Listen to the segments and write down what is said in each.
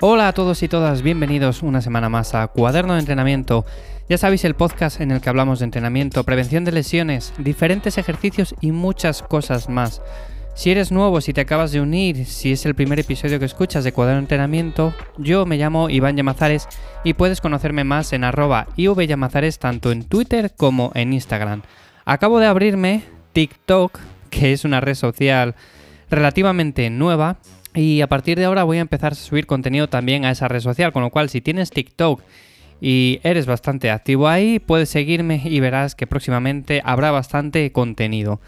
Hola a todos y todas, bienvenidos una semana más a Cuaderno de Entrenamiento. Ya sabéis el podcast en el que hablamos de entrenamiento, prevención de lesiones, diferentes ejercicios y muchas cosas más. Si eres nuevo, si te acabas de unir, si es el primer episodio que escuchas de Cuaderno de Entrenamiento, yo me llamo Iván Llamazares y puedes conocerme más en arroba ivllamazares tanto en Twitter como en Instagram. Acabo de abrirme TikTok, que es una red social relativamente nueva, y a partir de ahora voy a empezar a subir contenido también a esa red social, con lo cual si tienes TikTok y eres bastante activo ahí, puedes seguirme y verás que próximamente habrá bastante contenido.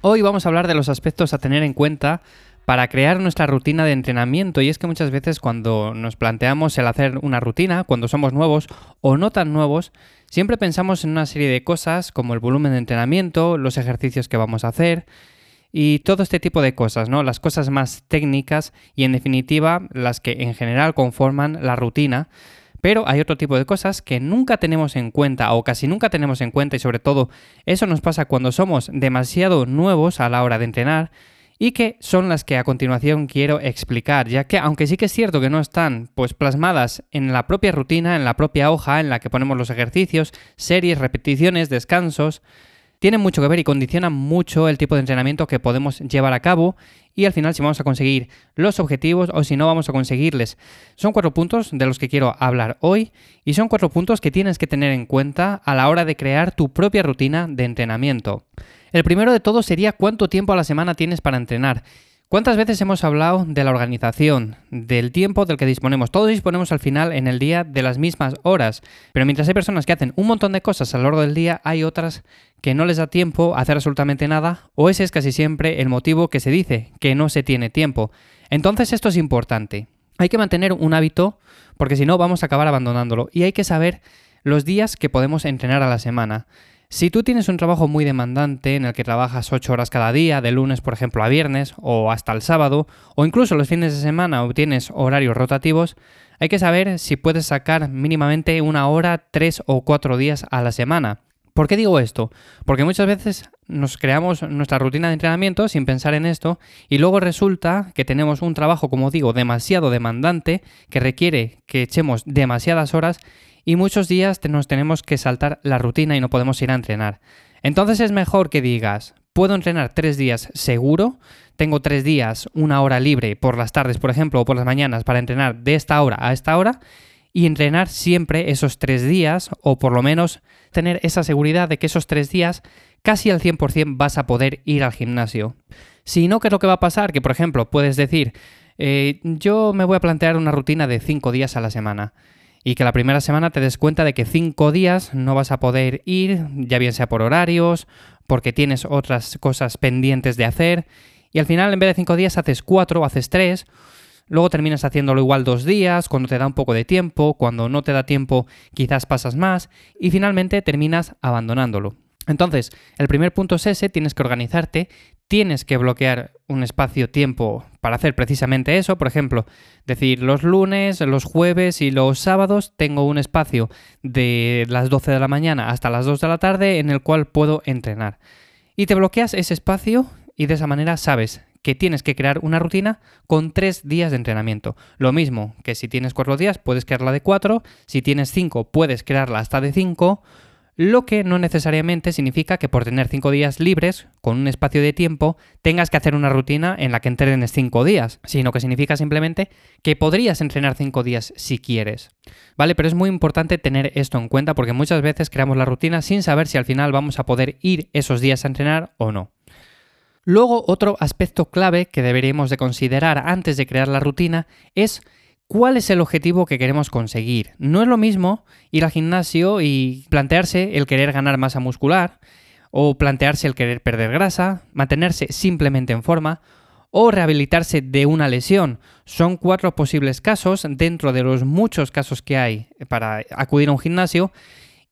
Hoy vamos a hablar de los aspectos a tener en cuenta para crear nuestra rutina de entrenamiento. Y es que muchas veces cuando nos planteamos el hacer una rutina, cuando somos nuevos o no tan nuevos, siempre pensamos en una serie de cosas como el volumen de entrenamiento, los ejercicios que vamos a hacer y todo este tipo de cosas, ¿no? Las cosas más técnicas y en definitiva las que en general conforman la rutina pero hay otro tipo de cosas que nunca tenemos en cuenta o casi nunca tenemos en cuenta y sobre todo eso nos pasa cuando somos demasiado nuevos a la hora de entrenar y que son las que a continuación quiero explicar, ya que aunque sí que es cierto que no están pues plasmadas en la propia rutina, en la propia hoja en la que ponemos los ejercicios, series, repeticiones, descansos, tienen mucho que ver y condicionan mucho el tipo de entrenamiento que podemos llevar a cabo y al final si vamos a conseguir los objetivos o si no vamos a conseguirles. Son cuatro puntos de los que quiero hablar hoy y son cuatro puntos que tienes que tener en cuenta a la hora de crear tu propia rutina de entrenamiento. El primero de todo sería cuánto tiempo a la semana tienes para entrenar. ¿Cuántas veces hemos hablado de la organización, del tiempo del que disponemos? Todos disponemos al final en el día de las mismas horas, pero mientras hay personas que hacen un montón de cosas a lo largo del día, hay otras que no les da tiempo a hacer absolutamente nada, o ese es casi siempre el motivo que se dice, que no se tiene tiempo. Entonces esto es importante. Hay que mantener un hábito, porque si no vamos a acabar abandonándolo, y hay que saber los días que podemos entrenar a la semana. Si tú tienes un trabajo muy demandante en el que trabajas 8 horas cada día, de lunes por ejemplo a viernes o hasta el sábado, o incluso los fines de semana o tienes horarios rotativos, hay que saber si puedes sacar mínimamente una hora, tres o cuatro días a la semana. ¿Por qué digo esto? Porque muchas veces nos creamos nuestra rutina de entrenamiento sin pensar en esto y luego resulta que tenemos un trabajo, como digo, demasiado demandante que requiere que echemos demasiadas horas y muchos días nos tenemos que saltar la rutina y no podemos ir a entrenar. Entonces es mejor que digas, puedo entrenar tres días seguro, tengo tres días, una hora libre por las tardes, por ejemplo, o por las mañanas para entrenar de esta hora a esta hora y entrenar siempre esos tres días o por lo menos tener esa seguridad de que esos tres días casi al 100% vas a poder ir al gimnasio. Si no, ¿qué es lo que va a pasar? Que por ejemplo puedes decir, eh, yo me voy a plantear una rutina de cinco días a la semana y que la primera semana te des cuenta de que cinco días no vas a poder ir, ya bien sea por horarios, porque tienes otras cosas pendientes de hacer, y al final en vez de cinco días haces cuatro, haces tres, luego terminas haciéndolo igual dos días, cuando te da un poco de tiempo, cuando no te da tiempo quizás pasas más, y finalmente terminas abandonándolo. Entonces, el primer punto es ese, tienes que organizarte, tienes que bloquear un espacio-tiempo para hacer precisamente eso. Por ejemplo, decir los lunes, los jueves y los sábados tengo un espacio de las 12 de la mañana hasta las 2 de la tarde en el cual puedo entrenar. Y te bloqueas ese espacio y de esa manera sabes que tienes que crear una rutina con tres días de entrenamiento. Lo mismo que si tienes cuatro días, puedes crearla de cuatro. Si tienes cinco, puedes crearla hasta de cinco lo que no necesariamente significa que por tener cinco días libres, con un espacio de tiempo, tengas que hacer una rutina en la que entrenes cinco días, sino que significa simplemente que podrías entrenar cinco días si quieres. ¿Vale? Pero es muy importante tener esto en cuenta porque muchas veces creamos la rutina sin saber si al final vamos a poder ir esos días a entrenar o no. Luego, otro aspecto clave que deberíamos de considerar antes de crear la rutina es cuál es el objetivo que queremos conseguir. No es lo mismo ir al gimnasio y plantearse el querer ganar masa muscular, o plantearse el querer perder grasa, mantenerse simplemente en forma, o rehabilitarse de una lesión. Son cuatro posibles casos dentro de los muchos casos que hay para acudir a un gimnasio.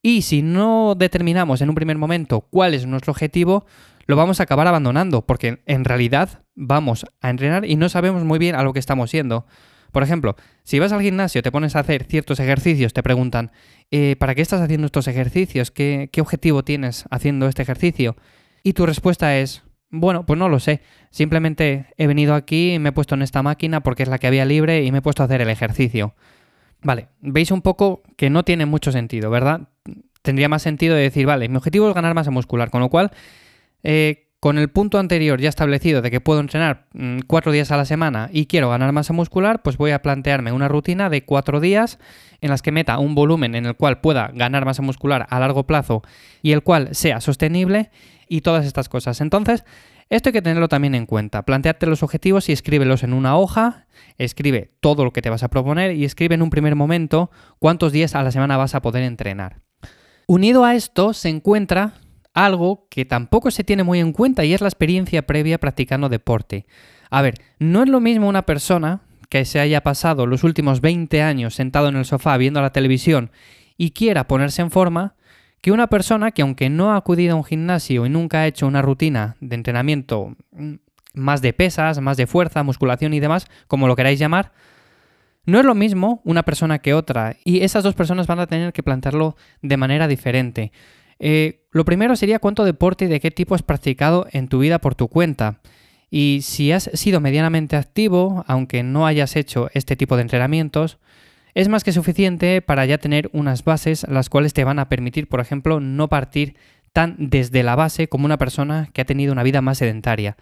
Y si no determinamos en un primer momento cuál es nuestro objetivo, lo vamos a acabar abandonando, porque en realidad vamos a entrenar y no sabemos muy bien a lo que estamos yendo. Por ejemplo, si vas al gimnasio, te pones a hacer ciertos ejercicios, te preguntan, eh, ¿para qué estás haciendo estos ejercicios? ¿Qué, objetivo tienes haciendo este ejercicio? Y tu respuesta es, Bueno, pues no lo sé. Simplemente he venido aquí y me he puesto en esta máquina porque es la que había libre y me he puesto a hacer el ejercicio. Vale, veis un poco que no tiene mucho sentido, ¿verdad? Tendría más sentido de decir, vale, mi objetivo es ganar masa muscular, con lo cual, eh, con el punto anterior ya establecido de que puedo entrenar mm, cuatro días a la semana y quiero ganar masa muscular, pues voy a plantearme una rutina de cuatro días en las que meta un volumen en el cual pueda ganar masa muscular a largo plazo y el cual sea sostenible y todas estas cosas. Entonces, esto hay que tenerlo también en cuenta. Plantearte los objetivos y escríbelos en una hoja, escribe todo lo que te vas a proponer y escribe en un primer momento cuántos días a la semana vas a poder entrenar. Unido a esto se encuentra algo que tampoco se tiene muy en cuenta y es la experiencia previa practicando deporte. A ver, no es lo mismo una persona que se haya pasado los últimos 20 años sentado en el sofá viendo la televisión y quiera ponerse en forma que una persona que aunque no ha acudido a un gimnasio y nunca ha hecho una rutina de entrenamiento mm, más de pesas, más de fuerza, musculación y demás, como lo queráis llamar, no es lo mismo una persona que otra y esas dos personas van a tener que plantearlo de manera diferente. Eh, lo primero sería cuánto deporte y de qué tipo has practicado en tu vida por tu cuenta. Y si has sido medianamente activo, aunque no hayas hecho este tipo de entrenamientos, es más que suficiente para ya tener unas bases las cuales te van a permitir, por ejemplo, no partir tan desde la base como una persona que ha tenido una vida más sedentaria.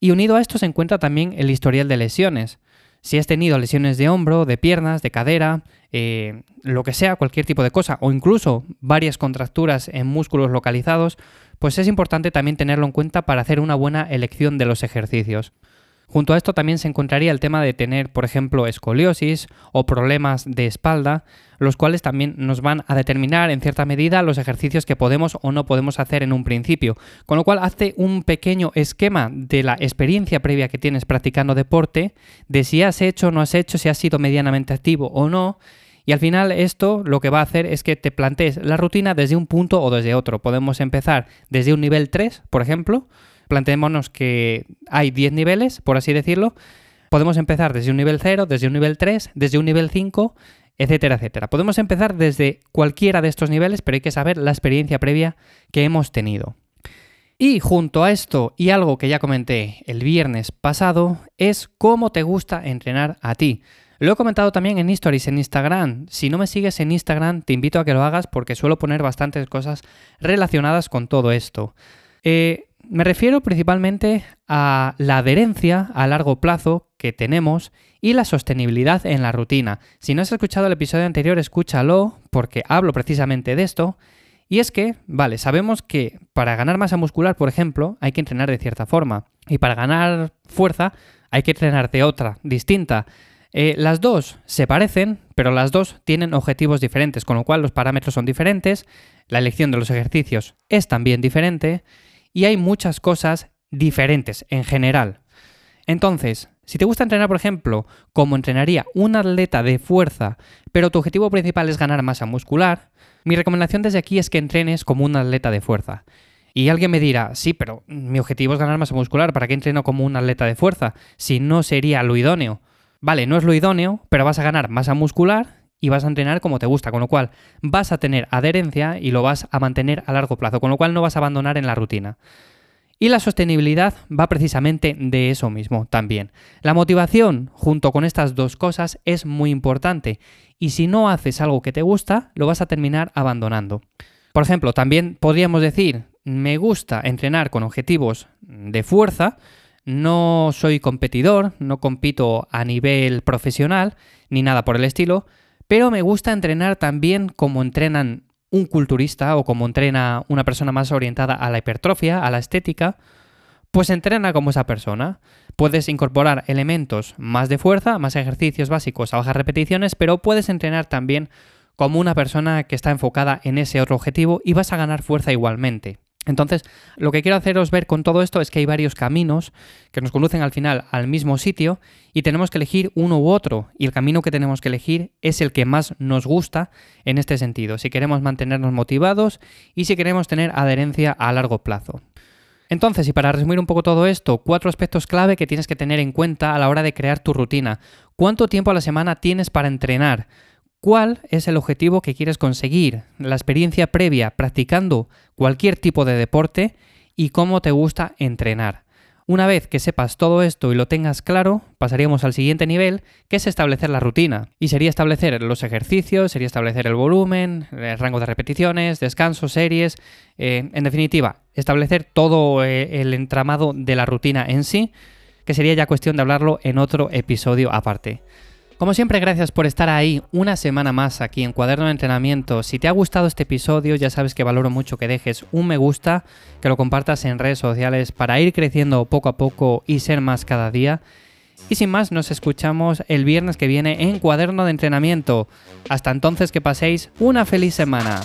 Y unido a esto se encuentra también el historial de lesiones. Si has tenido lesiones de hombro, de piernas, de cadera, eh, lo que sea, cualquier tipo de cosa, o incluso varias contracturas en músculos localizados, pues es importante también tenerlo en cuenta para hacer una buena elección de los ejercicios. Junto a esto también se encontraría el tema de tener, por ejemplo, escoliosis o problemas de espalda, los cuales también nos van a determinar en cierta medida los ejercicios que podemos o no podemos hacer en un principio. Con lo cual hace un pequeño esquema de la experiencia previa que tienes practicando deporte, de si has hecho o no has hecho, si has sido medianamente activo o no. Y al final esto lo que va a hacer es que te plantees la rutina desde un punto o desde otro. Podemos empezar desde un nivel 3, por ejemplo, planteémonos que hay 10 niveles, por así decirlo. Podemos empezar desde un nivel 0, desde un nivel 3, desde un nivel 5, etcétera, etcétera. Podemos empezar desde cualquiera de estos niveles, pero hay que saber la experiencia previa que hemos tenido. Y junto a esto y algo que ya comenté el viernes pasado, es cómo te gusta entrenar a ti. Lo he comentado también en Stories en Instagram. Si no me sigues en Instagram, te invito a que lo hagas porque suelo poner bastantes cosas relacionadas con todo esto. Eh, me refiero principalmente a la adherencia a largo plazo que tenemos y la sostenibilidad en la rutina. Si no has escuchado el episodio anterior, escúchalo porque hablo precisamente de esto. Y es que, vale, sabemos que para ganar masa muscular, por ejemplo, hay que entrenar de cierta forma. Y para ganar fuerza hay que entrenar de otra, distinta. Eh, las dos se parecen, pero las dos tienen objetivos diferentes, con lo cual los parámetros son diferentes, la elección de los ejercicios es también diferente y hay muchas cosas diferentes en general. Entonces, si te gusta entrenar, por ejemplo, como entrenaría un atleta de fuerza, pero tu objetivo principal es ganar masa muscular, mi recomendación desde aquí es que entrenes como un atleta de fuerza. Y alguien me dirá, sí, pero mi objetivo es ganar masa muscular, ¿para qué entreno como un atleta de fuerza? Si no sería lo idóneo. Vale, no es lo idóneo, pero vas a ganar masa muscular y vas a entrenar como te gusta, con lo cual vas a tener adherencia y lo vas a mantener a largo plazo, con lo cual no vas a abandonar en la rutina. Y la sostenibilidad va precisamente de eso mismo también. La motivación junto con estas dos cosas es muy importante y si no haces algo que te gusta, lo vas a terminar abandonando. Por ejemplo, también podríamos decir, me gusta entrenar con objetivos de fuerza, no soy competidor, no compito a nivel profesional ni nada por el estilo, pero me gusta entrenar también como entrenan un culturista o como entrena una persona más orientada a la hipertrofia, a la estética, pues entrena como esa persona. Puedes incorporar elementos más de fuerza, más ejercicios básicos a bajas repeticiones, pero puedes entrenar también como una persona que está enfocada en ese otro objetivo y vas a ganar fuerza igualmente. Entonces, lo que quiero haceros ver con todo esto es que hay varios caminos que nos conducen al final al mismo sitio y tenemos que elegir uno u otro. Y el camino que tenemos que elegir es el que más nos gusta en este sentido, si queremos mantenernos motivados y si queremos tener adherencia a largo plazo. Entonces, y para resumir un poco todo esto, cuatro aspectos clave que tienes que tener en cuenta a la hora de crear tu rutina. ¿Cuánto tiempo a la semana tienes para entrenar? ¿Cuál es el objetivo que quieres conseguir? La experiencia previa practicando cualquier tipo de deporte y cómo te gusta entrenar. Una vez que sepas todo esto y lo tengas claro, pasaríamos al siguiente nivel, que es establecer la rutina. Y sería establecer los ejercicios, sería establecer el volumen, el rango de repeticiones, descansos, series, eh, en definitiva, establecer todo eh, el entramado de la rutina en sí, que sería ya cuestión de hablarlo en otro episodio aparte. Como siempre, gracias por estar ahí una semana más aquí en Cuaderno de Entrenamiento. Si te ha gustado este episodio, ya sabes que valoro mucho que dejes un me gusta, que lo compartas en redes sociales para ir creciendo poco a poco y ser más cada día. Y sin más, nos escuchamos el viernes que viene en Cuaderno de Entrenamiento. Hasta entonces, que paséis una feliz semana.